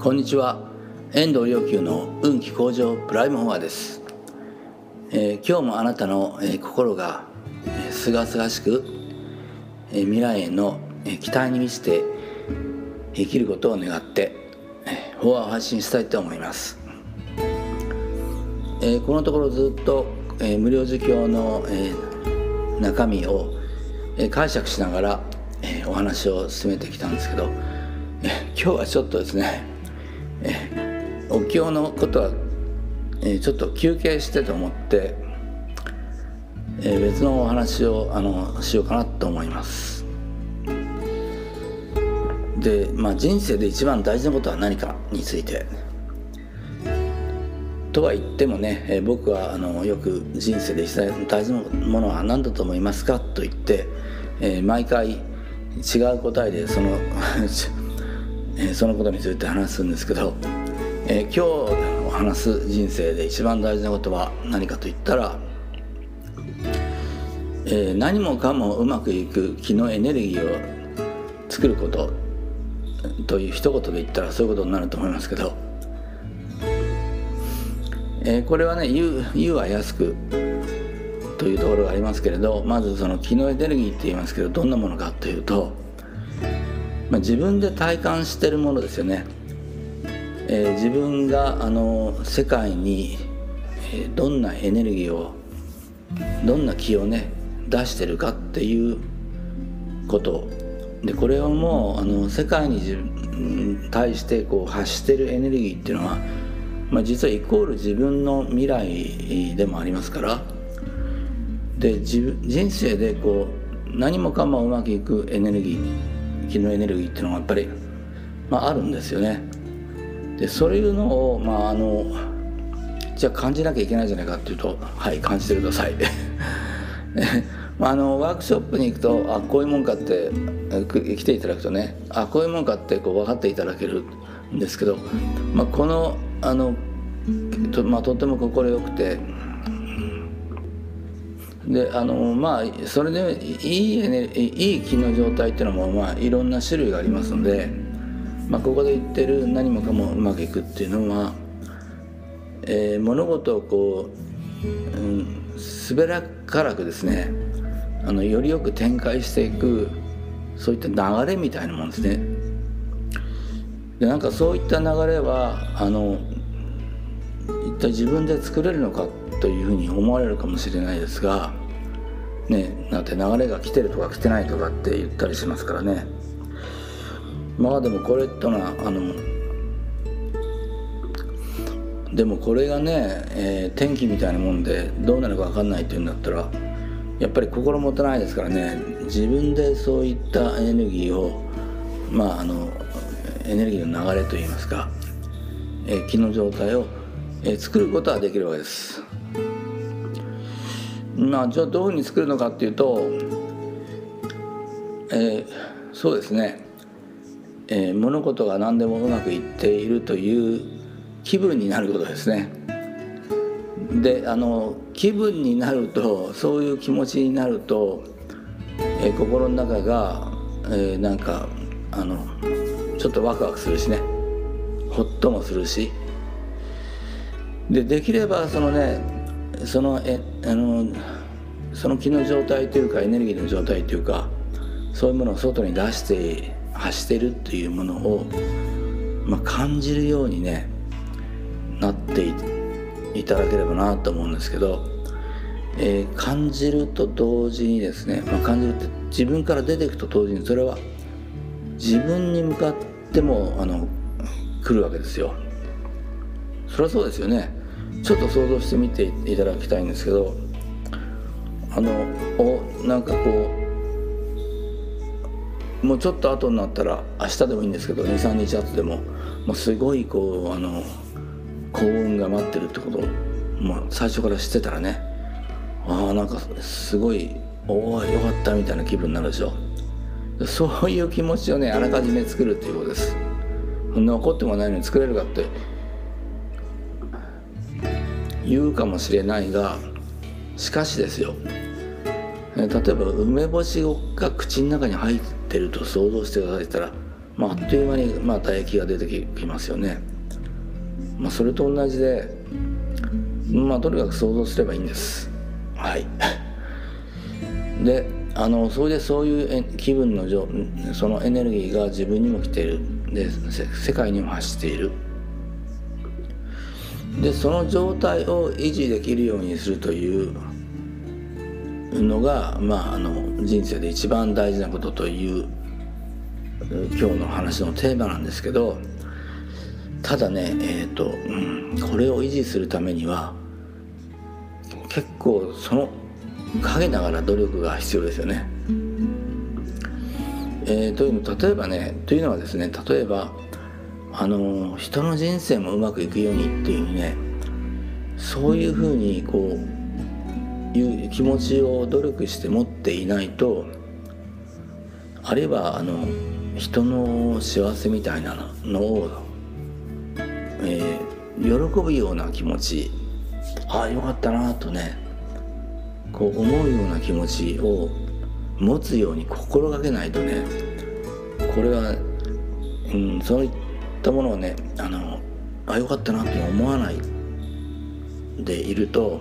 こんにちは。遠藤良久の運気向上プライムフォアです、えー、今日もあなたの、えー、心がすがすがしく、えー、未来への、え期待に満ちて生きることを願って、えフォアを発信したいと思います、えこのところずっと、え無料受講の、え中身を、え解釈しながら、えお話を進めてきたんですけど、え今日はちょっとですねえお経のことは、えちょっと休憩してと思って、え別のお話をあのしようかなと思います。で、まあ、人生で一番大事なことは何かについて。とは言ってもね、え僕はあのよく人生で一番大事なものは何だと思いますかと言って、え毎回違う答えでそのえー、そのことについて話すんですけど、えー、今日話す人生で一番大事なことは何かと言ったら、えー、何もかもうまくいく気のエネルギーを作ることという一言で言ったらそういうことになると思いますけど、えー、これはね言う言うは安くというところがありますけれどまずその気のエネルギーって言いますけどどんなものかというとまあ、自分で体感してるものですよね、えー、自分があの世界に、どんなエネルギーをどんな気をね出してるかっていうこと。でこれはもうあの世界に対してこう発してるエネルギーっていうのは、まあ、実はイコール自分の未来でもありますから。で人生でこう何もかもうまくいくエネルギー。気のエネルギーっていうのがやっぱり、まあ、あるんですよね。でそういうのを、まあ、あのじゃあ感じなきゃいけないんじゃないかっていうとはい感じてください。まあ、あのワークショップに行くとあこういうもんかって来ていただくとねあこういうもんかってこう分かっていただけるんですけど、まあ、このあのと,、まあ、とっても快くてであのまあそれでいいエネいい気の状態っていうのも、まあ、いろんな種類がありますので、まあ、ここで言ってる何もかもうまくいくっていうのは、えー、物事をこう、うん、滑らからくですねあのよりよく展開していくそういった流れみたいなもんですね。でなんかそういった流れはあの一体自分で作れるのかというふうに思われるかもしれないですがねだって流れが来てるとか来てないとかって言ったりしますからねまあでもこれとのはあのでもこれがね、えー、天気みたいなもんでどうなるか分かんないっていうんだったらやっぱり心もたないですからね自分でそういったエネルギーをまああのエネルギーの流れといいますか、えー、気の状態を、えー、作ることはできるわけです。まあじゃあどういうふうに作るのかっていうと、えー、そうですね、えー、物事が何でもうまくいっているという気分になることですね。であの気分になるとそういう気持ちになると、えー、心の中が、えー、なんかあのちょっとワクワクするしね。ほっともするし。でできればそのねそのえあのその気の状態というかエネルギーの状態というかそういうものを外に出して発してるっていうものを、まあ、感じるようにねなっていただければなと思うんですけど、えー、感じると同時にですね、まあ、感じるって自分から出ていくと同時にそれは自分に向かってもあの来るわけですよ。そりゃそうですよね。ちょっと想像してみていただきたいんですけどあのおなんかこうもうちょっと後になったら明日でもいいんですけど23日後でももうすごいこうあの幸運が待ってるってことを、まあ、最初から知ってたらねああなんかすごいおおよかったみたいな気分になるでしょ。そういう気持ちをねあらかじめ作るっていうことです。そんな怒ってもないのに作れるかって言うかもしれないがしかしですよ。例えば梅干しが口の中に入ってると想像してくださいったらまあ、あっという間にまあ唾液が出てきますよね、まあ、それと同じでまあとにかく想像すればいいんです。はい。であのそれでそういう気分のそのエネルギーが自分にも来ている。で世界にも発している。でその状態を維持できるようにするというのが、まあ、あの人生で一番大事なことという今日の話のテーマなんですけどただねえっ、ー、と、うん、これを維持するためには結構その陰ながら努力が必要ですよね。えー、というの例えばねというのはですね例えばあの人の人生もうまくいくようにっていうねそういうふうにこういう気持ちを努力して持っていないとあるいはあの人の幸せみたいなのを、えー、喜ぶような気持ちああよかったなとねこう思うような気持ちを持つように心がけないとねこれは、うん、そういったものをねあのあよかったなって思わないでいると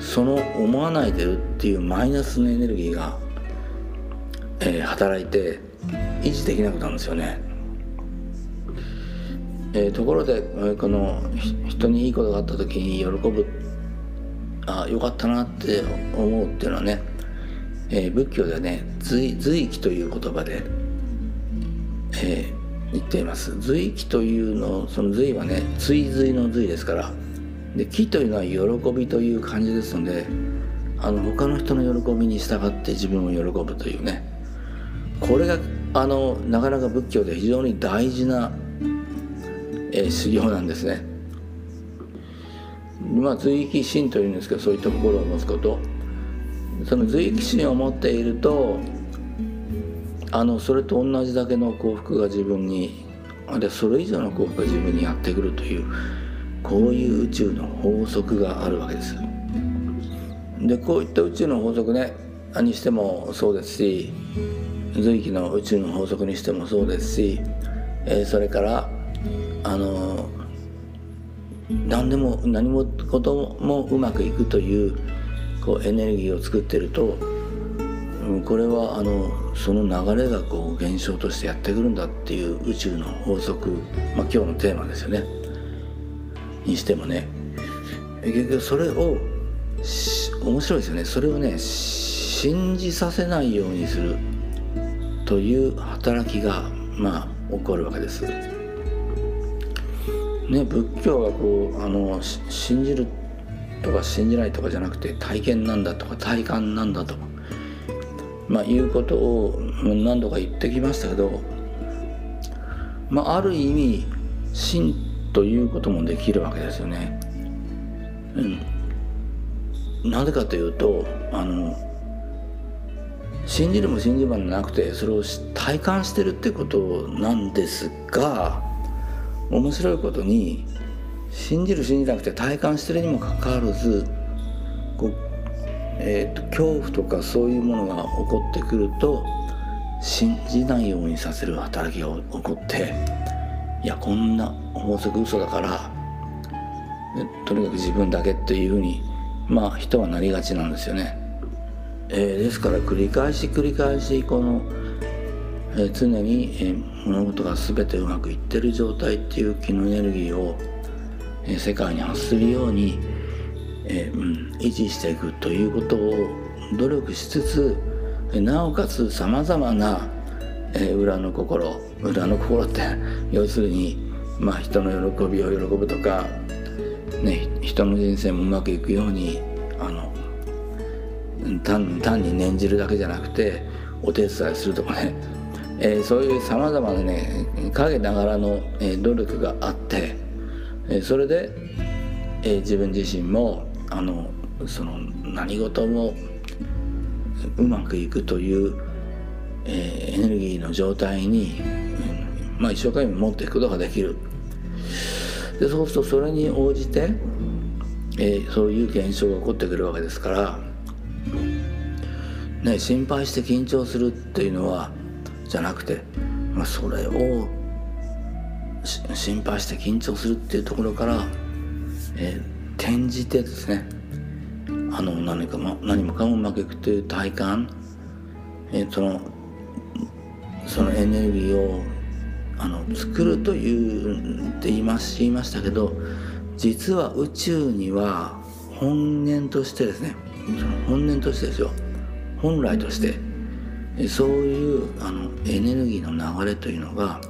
その思わないでるっていうマイナスのエネルギーが、えー、働いて維持できなくなるんですよね。えー、ところでこの人にいいことがあった時に喜ぶあよかったなって思うっていうのはね、えー、仏教ではね随随記という言葉で、えー、言っています。随記というのその随はね追随の随ですからで喜というのは喜びという感じですのであの他の人の喜びに従って自分を喜ぶというね。これがあのなかなか仏教で非常に大事な、えー、修行なんですね。まあ随意心というんですけどそういった心を持つこと。その随意心を持っているとあのそれと同じだけの幸福が自分にあるいはそれ以上の幸福が自分にやってくるというこういう宇宙の法則があるわけです。でこういった宇宙の法則ねにしてもそうですし随気の宇宙の法則にしてもそうですし、えー、それからあの何でも何もこともうまくいくというこうエネルギーを作ってるとこれはあのその流れがこう現象としてやってくるんだっていう宇宙の法則、まあ、今日のテーマですよね。にしてもね。結局それを面白いですよね。それをね信じさせないようにするという働きがまあ起こるわけです。ね、仏教はこうあの信じるとか信じないとかじゃなくて体験なんだとか体感なんだとか、まあ、いうことを何度か言ってきましたけど、まあ、ある意味信ということもできるわけですよね。うん、なぜかというとあの信じるも信じるもなくてそれを体感してるってことなんですが面白いことに信じる信じなくて体感してるにもかかわらず、えーと、恐怖とかそういうものが起こってくると信じないようにさせる働きが起こっていやこんな法則嘘だからとにかく自分だけっていうふうにまあ人はなりがちなんですよね。えー、ですから繰り返し繰り返しこの、えー、常に、えー、物事が全てうまくいってる状態っていう気のエネルギーを、え、世界に発するように、えーうん、維持していくということを努力しつつなおかつさまざまな、えー、裏の心裏の心って要するに、まあ、人の喜びを喜ぶとか、ね、人の人生もうまくいくようにあの単単に念じるだけじゃなくてお手伝いするとかね、えー、そういうさまざまなね陰ながらの、えー、努力があって、えー、それで、えー、自分自身もあのその何事もうまくいくという、えー、エネルギーの状態に、うん、まあ、一生懸命持っていくことができる。でそうするとそれに応じて、えー、そういう現象が起こってくるわけですからね、心配して緊張するっていうのはじゃなくてまあ、それを心配して緊張するっていうところから、えー、転じてですねあの何かも何もかもうまくいくという体感、え、そのそのエネルギーをあの作るというって言いま言いましたけど実は宇宙には本念としてですね本念としてですよ本来としてそういうあのエネルギーの流れというのが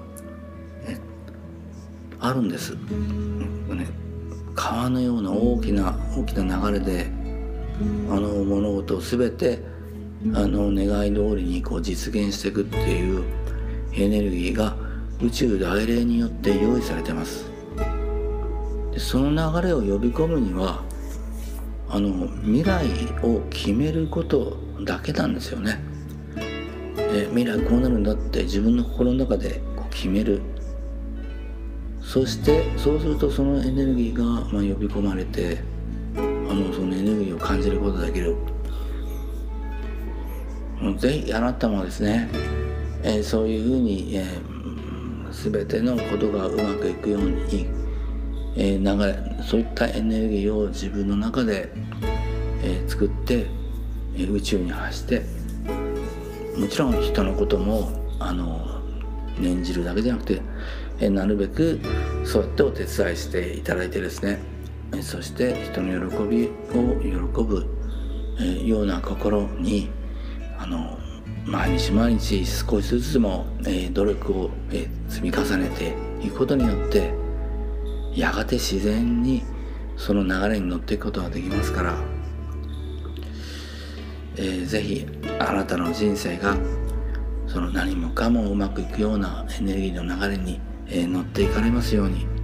あるんです、川のような大きな大きな流れであの物事を全てあの願い通りにこう実現していくっていうエネルギーが宇宙大霊によって用意されてます。でその流れを呼び込むにはあの未来を決めることだけなんですよね。え未来こうなるんだって自分の心の中でこう決める。そしてそうするとそのエネルギーがま呼び込まれてあのそのエネルギーを感じることができるぜひあなたもですね、えー、そういうふうに、えー、全てのことがうまくいくように、えー、流れそういったエネルギーを自分の中で、え、作って、え、宇宙に発してもちろん人のこともあの念じるだけじゃなくて、え、なるべくそうやってお手伝いしていただいてですね、そして人の喜びを喜ぶ、ような心にあの毎日毎日少しずつでも、え、努力を、え、積み重ねていくことによってやがて自然にその流れに乗っていくことができますから、えー、ぜひあなたの人生がその何もかもうまくいくようなエネルギーの流れに、え、乗っていかれますように。